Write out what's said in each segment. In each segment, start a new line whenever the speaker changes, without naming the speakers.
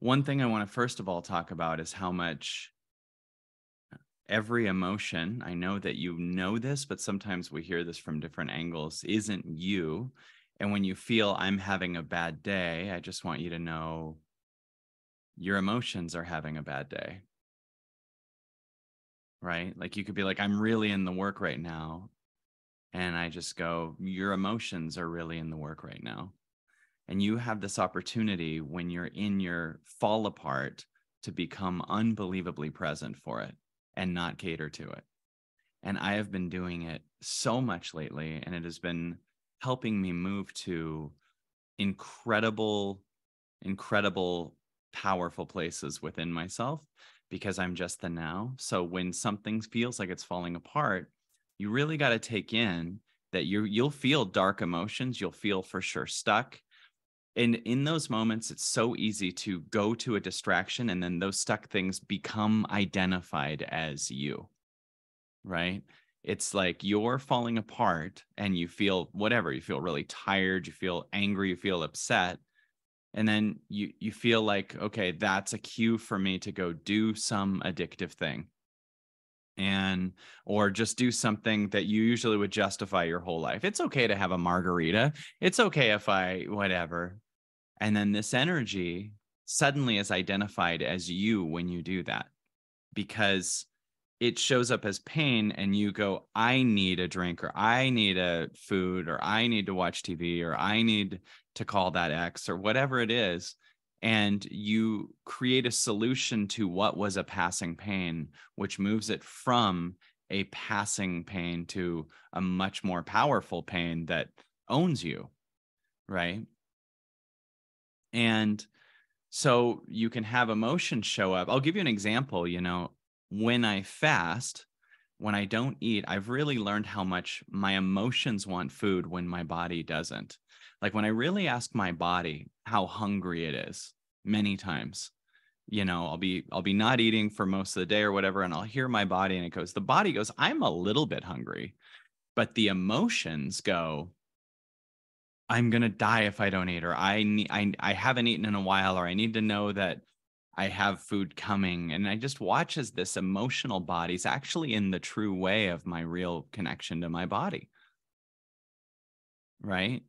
one thing I want to first of all talk about is how much every emotion, I know that you know this, but sometimes we hear this from different angles, isn't you. And when you feel I'm having a bad day, I just want you to know your emotions are having a bad day. Right? Like you could be like, I'm really in the work right now. And I just go, Your emotions are really in the work right now. And you have this opportunity when you're in your fall apart to become unbelievably present for it and not cater to it. And I have been doing it so much lately, and it has been helping me move to incredible, incredible, powerful places within myself because I'm just the now. So when something feels like it's falling apart, you really got to take in that you you'll feel dark emotions, you'll feel for sure stuck. And in those moments, it's so easy to go to a distraction and then those stuck things become identified as you. Right? It's like you're falling apart and you feel whatever, you feel really tired, you feel angry, you feel upset. And then you you feel like, okay, that's a cue for me to go do some addictive thing and or just do something that you usually would justify your whole life. It's okay to have a margarita. It's okay if I whatever. And then this energy suddenly is identified as you when you do that because it shows up as pain and you go I need a drink or I need a food or I need to watch TV or I need to call that ex or whatever it is and you create a solution to what was a passing pain, which moves it from a passing pain to a much more powerful pain that owns you. Right. And so you can have emotions show up. I'll give you an example. You know, when I fast, when I don't eat, I've really learned how much my emotions want food when my body doesn't. Like when I really ask my body how hungry it is, many times, you know, I'll be I'll be not eating for most of the day or whatever, and I'll hear my body and it goes, the body goes, I'm a little bit hungry, but the emotions go, I'm gonna die if I don't eat, or I need I I haven't eaten in a while, or I need to know that I have food coming. And I just watch as this emotional body's actually in the true way of my real connection to my body. Right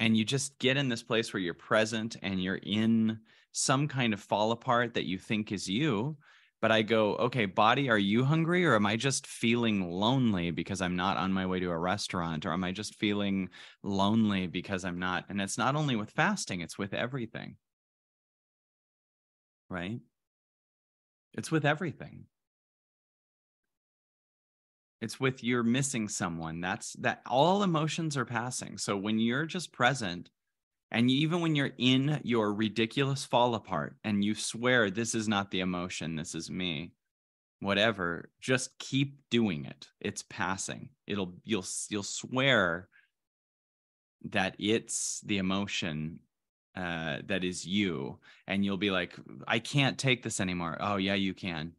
and you just get in this place where you're present and you're in some kind of fall apart that you think is you but i go okay body are you hungry or am i just feeling lonely because i'm not on my way to a restaurant or am i just feeling lonely because i'm not? And it's not only with fasting it's with everything. Right? It's with everything it's with you're missing someone. That's that all emotions are passing. So when you're just present and even when you're in your ridiculous fall apart and you swear this is not the emotion this is me whatever just keep doing it. It's passing. It'll you'll you'll swear that it's the emotion uh, that is you and you'll be like i can't take this anymore. Oh yeah you can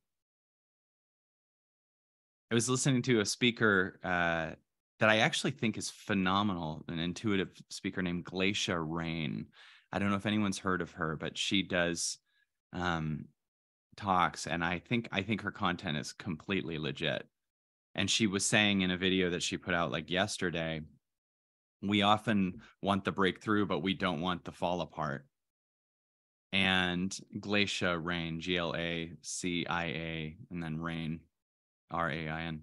I was listening to a speaker uh, that I actually think is phenomenal, an intuitive speaker named Glacia Rain. I don't know if anyone's heard of her, but she does um, talks, and I think I think her content is completely legit. And she was saying in a video that she put out like yesterday, we often want the breakthrough, but we don't want the fall apart. And Glacia Rain, G L A C I A, and then Rain, R A I N.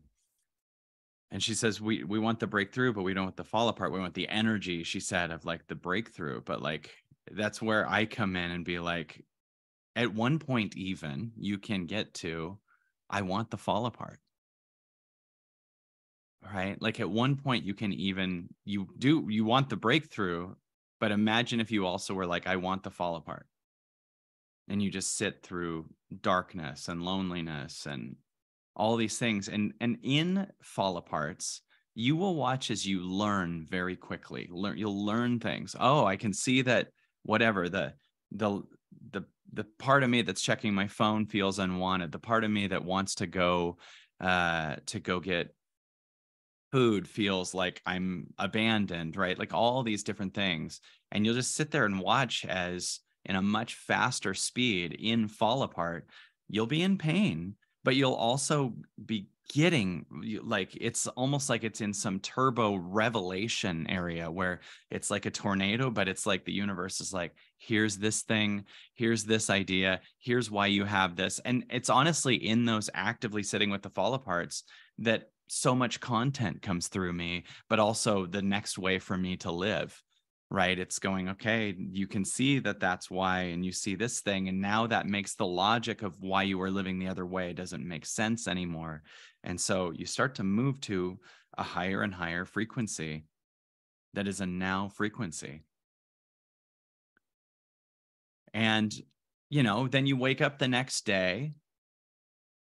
And she says, we, we want the breakthrough, but we don't want the fall apart. We want the energy, she said, of like the breakthrough. But like, that's where I come in and be like, at one point, even you can get to, I want the fall apart. Right. Like at one point, you can even, you do, you want the breakthrough, but imagine if you also were like, I want the fall apart. And you just sit through darkness and loneliness and all these things and and in fall aparts you will watch as you learn very quickly. Learn you'll learn things. Oh i can see that whatever the the the the part of me that's checking my phone feels unwanted. The part of me that wants to go uh to go get food feels like i'm abandoned right? Like all these different things. And you'll just sit there and watch as in a much faster speed in fall apart, you'll be in pain, but you'll also be getting like it's almost like it's in some turbo revelation area where it's like a tornado but it's like the universe is like here's this thing here's this idea here's why you have this. And it's honestly in those actively sitting with the fall aparts that so much content comes through me but also the next way for me to live right? It's going okay you can see that that's why and you see this thing and now that makes the logic of why you were living the other way doesn't make sense anymore. And so you start to move to a higher and higher frequency that is a now frequency. And you know then you wake up the next day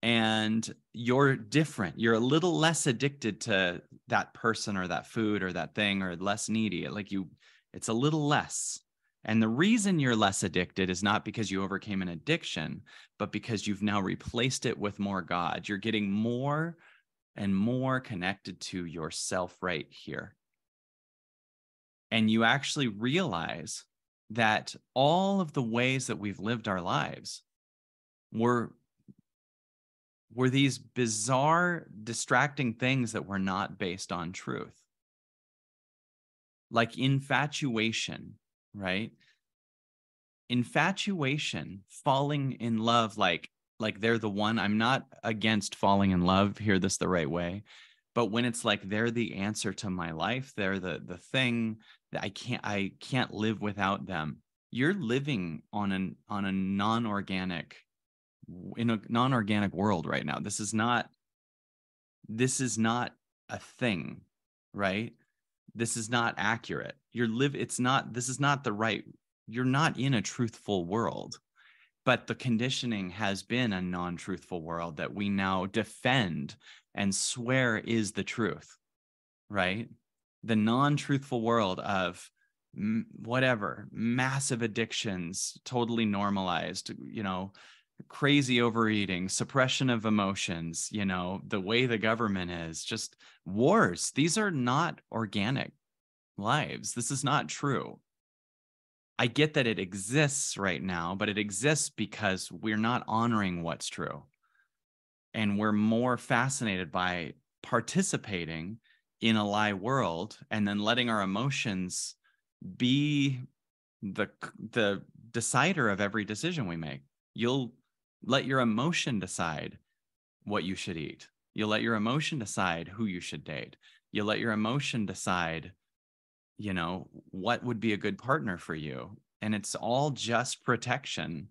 and you're different. You're a little less addicted to that person or that food or that thing or less needy. Like you it's a little less. And the reason you're less addicted is not because you overcame an addiction, but because you've now replaced it with more God. You're getting more and more connected to yourself right here. And you actually realize that all of the ways that we've lived our lives were were these bizarre distracting things that were not based on truth like infatuation, right? Infatuation, falling in love like like they're the one. I'm not against falling in love, hear this the right way. But when it's like they're the answer to my life, they're the the thing that I can't I can't live without them. You're living on an on a non-organic in a non-organic world right now. This is not this is not a thing, right? This is not accurate. You're live it's not this is not the right you're not in a truthful world but the conditioning has been a non-truthful world that we now defend and swear is the truth right? The non-truthful world of whatever massive addictions totally normalized you know crazy overeating, suppression of emotions, you know, the way the government is, just wars. These are not organic lives. This is not true. I get that it exists right now, but it exists because we're not honoring what's true. And we're more fascinated by participating in a lie world and then letting our emotions be the the decider of every decision we make. You'll let your emotion decide what you should eat. You'll let your emotion decide who you should date. You'll let your emotion decide, you know, what would be a good partner for you. And it's all just protection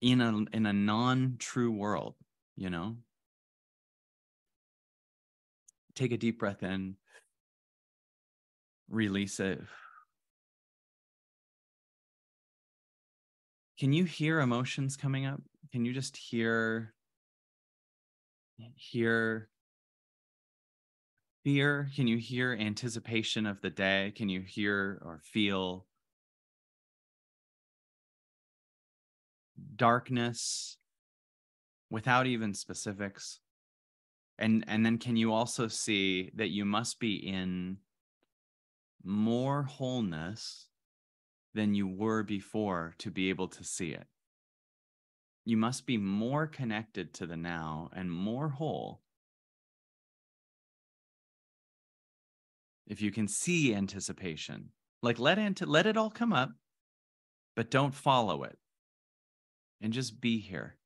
in a in a non-true world, you know. Take a deep breath in. Release it. Can you hear emotions coming up? Can you just hear hear fear? Can you hear anticipation of the day? Can you hear or feel darkness without even specifics? And and then can you also see that you must be in more wholeness than you were before to be able to see it. You must be more connected to the now and more whole. If you can see anticipation, like let ant- let it all come up, but don't follow it. And just be here.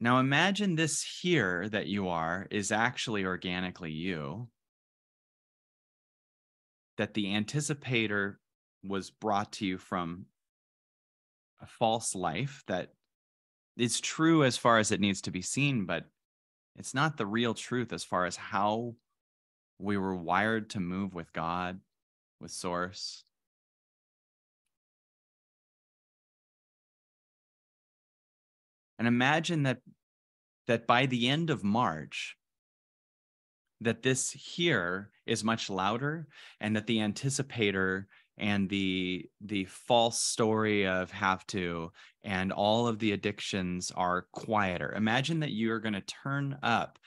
Now imagine this here that you are is actually organically you that the anticipator was brought to you from a false life that is true as far as it needs to be seen, but it's not the real truth as far as how we were wired to move with God, with Source. And imagine that that by the end of March, that this here is much louder and that the anticipator and the the false story of have to and all of the addictions are quieter. Imagine that you're going to turn up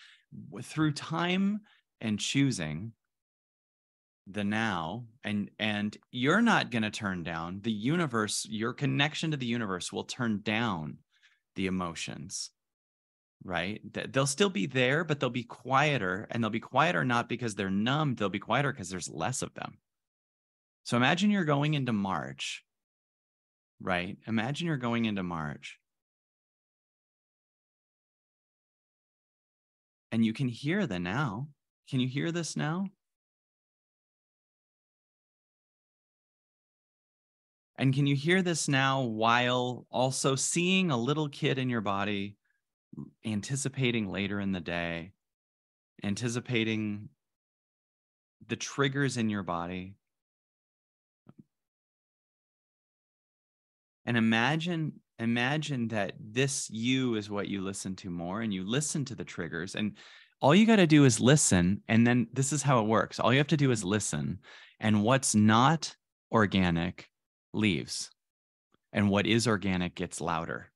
through time and choosing the now and and you're not going to turn down. The universe your connection to the universe will turn down the emotions right? They'll still be there but they'll be quieter and they'll be quieter not because they're numb they'll be quieter because there's less of them. So imagine you're going into march right? Imagine you're going into march and you can hear the now. Can you hear this now? And can you hear this now while also seeing a little kid in your body, anticipating later in the day, anticipating the triggers in your body? And imagine imagine that this you is what you listen to more and you listen to the triggers. And all you got to do is listen and then this is how it works. All you have to do is listen and what's not organic leaves and what is organic gets louder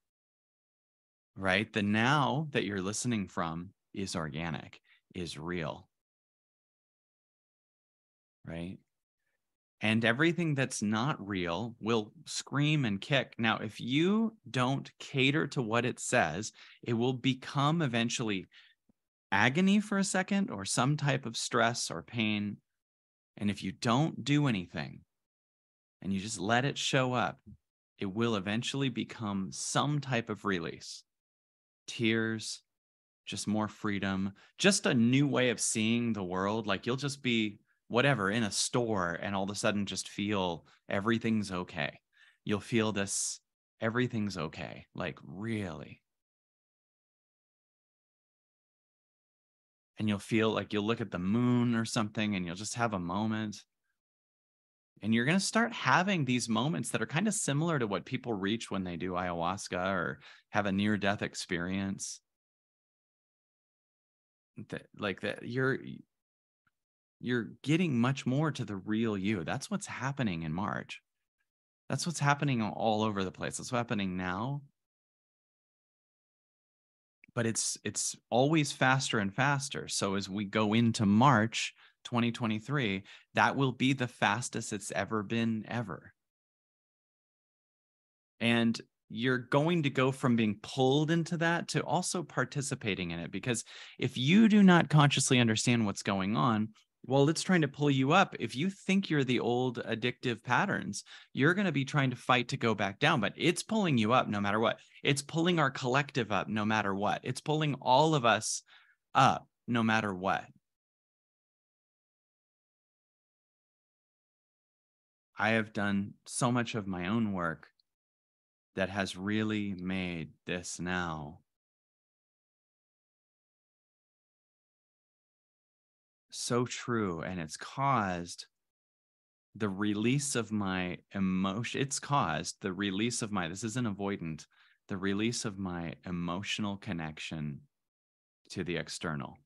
right? The now that you're listening from is organic is real. Right? And everything that's not real will scream and kick. Now if you don't cater to what it says it will become eventually agony for a second or some type of stress or pain. And if you don't do anything and you just let it show up, it will eventually become some type of release. Tears, just more freedom, just a new way of seeing the world. Like you'll just be whatever in a store and all of a sudden just feel everything's okay. You'll feel this everything's okay, like really. And you'll feel like you'll look at the moon or something and you'll just have a moment and you're going to start having these moments that are kind of similar to what people reach when they do ayahuasca or have a near death experience. That, like that you're you're getting much more to the real you. That's what's happening in March. That's what's happening all over the place. That's what's happening now. But it's it's always faster and faster. So as we go into March, 2023, that will be the fastest it's ever been, ever. And you're going to go from being pulled into that to also participating in it. Because if you do not consciously understand what's going on, well, it's trying to pull you up. If you think you're the old addictive patterns, you're going to be trying to fight to go back down, but it's pulling you up no matter what. It's pulling our collective up no matter what. It's pulling all of us up no matter what. I have done so much of my own work that has really made this now so true. And it's caused the release of my emotion. It's caused the release of my, this isn't avoidant, the release of my emotional connection to the external.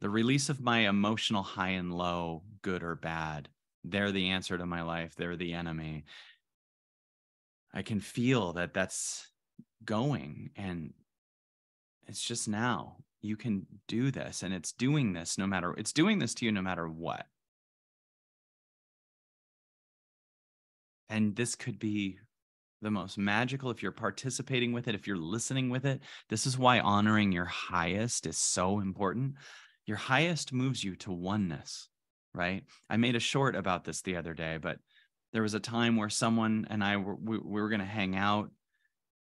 The release of my emotional high and low, good or bad they're the answer to my life they're the enemy. I can feel that that's going and it's just now you can do this and it's doing this no matter it's doing this to you no matter what. And this could be the most magical if you're participating with it if you're listening with it. This is why honoring your highest is so important. Your highest moves you to oneness right? I made a short about this the other day, but there was a time where someone and I were we, we were going to hang out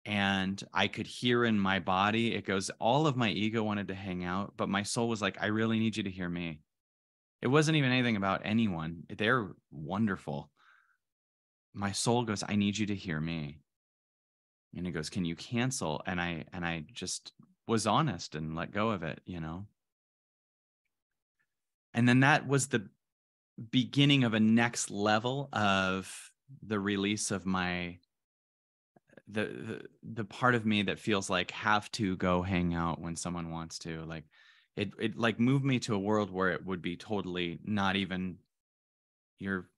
and I could hear in my body it goes all of my ego wanted to hang out, but my soul was like I really need you to hear me. It wasn't even anything about anyone. They're wonderful. My soul goes I need you to hear me. And it goes can you cancel and I and I just was honest and let go of it, you know and then that was the beginning of a next level of the release of my the, the the part of me that feels like have to go hang out when someone wants to. Like it it like moved me to a world where it would be totally not even you're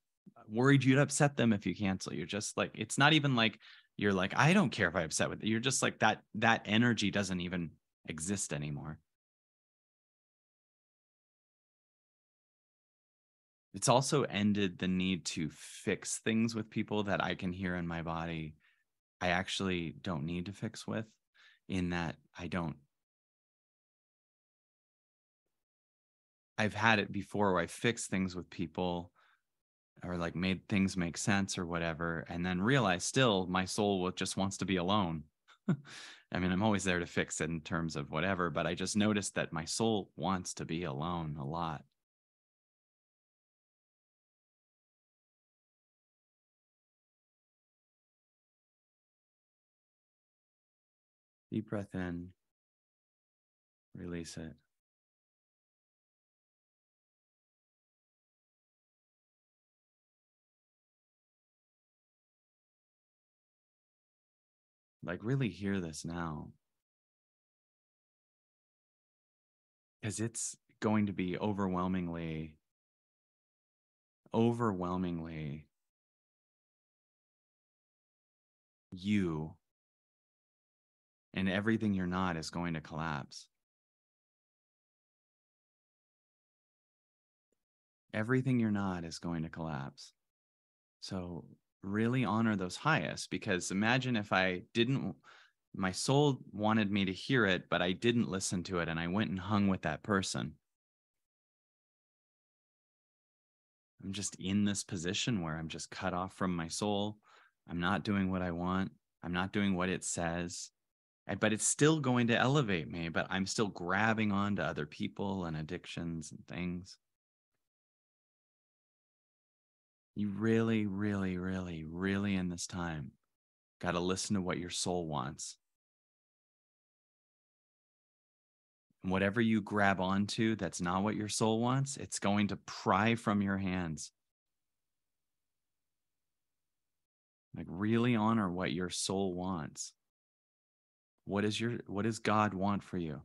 worried you'd upset them if you cancel. You're just like it's not even like you're like i don't care if i upset with it you're just like that that energy doesn't even exist anymore it's also ended the need to fix things with people that I can hear in my body. I actually don't need to fix with, in that I don't. I've had it before where I fix things with people or like made things make sense or whatever, and then realize still my soul just wants to be alone. I mean, I'm always there to fix it in terms of whatever, but I just noticed that my soul wants to be alone a lot. Deep breath in, release it. Like, really hear this now. Because it's going to be overwhelmingly, overwhelmingly you and everything you're not is going to collapse. Everything you're not is going to collapse. So, really honor those highest because imagine if I didn't, my soul wanted me to hear it, but I didn't listen to it and I went and hung with that person. I'm just in this position where I'm just cut off from my soul. I'm not doing what I want. I'm not doing what it says but it's still going to elevate me but i'm still grabbing on to other people and addictions and things. You really really really really in this time got to listen to what your soul wants. And whatever you grab onto that's not what your soul wants it's going to pry from your hands. Like really honor what your soul wants what is your what does god want for you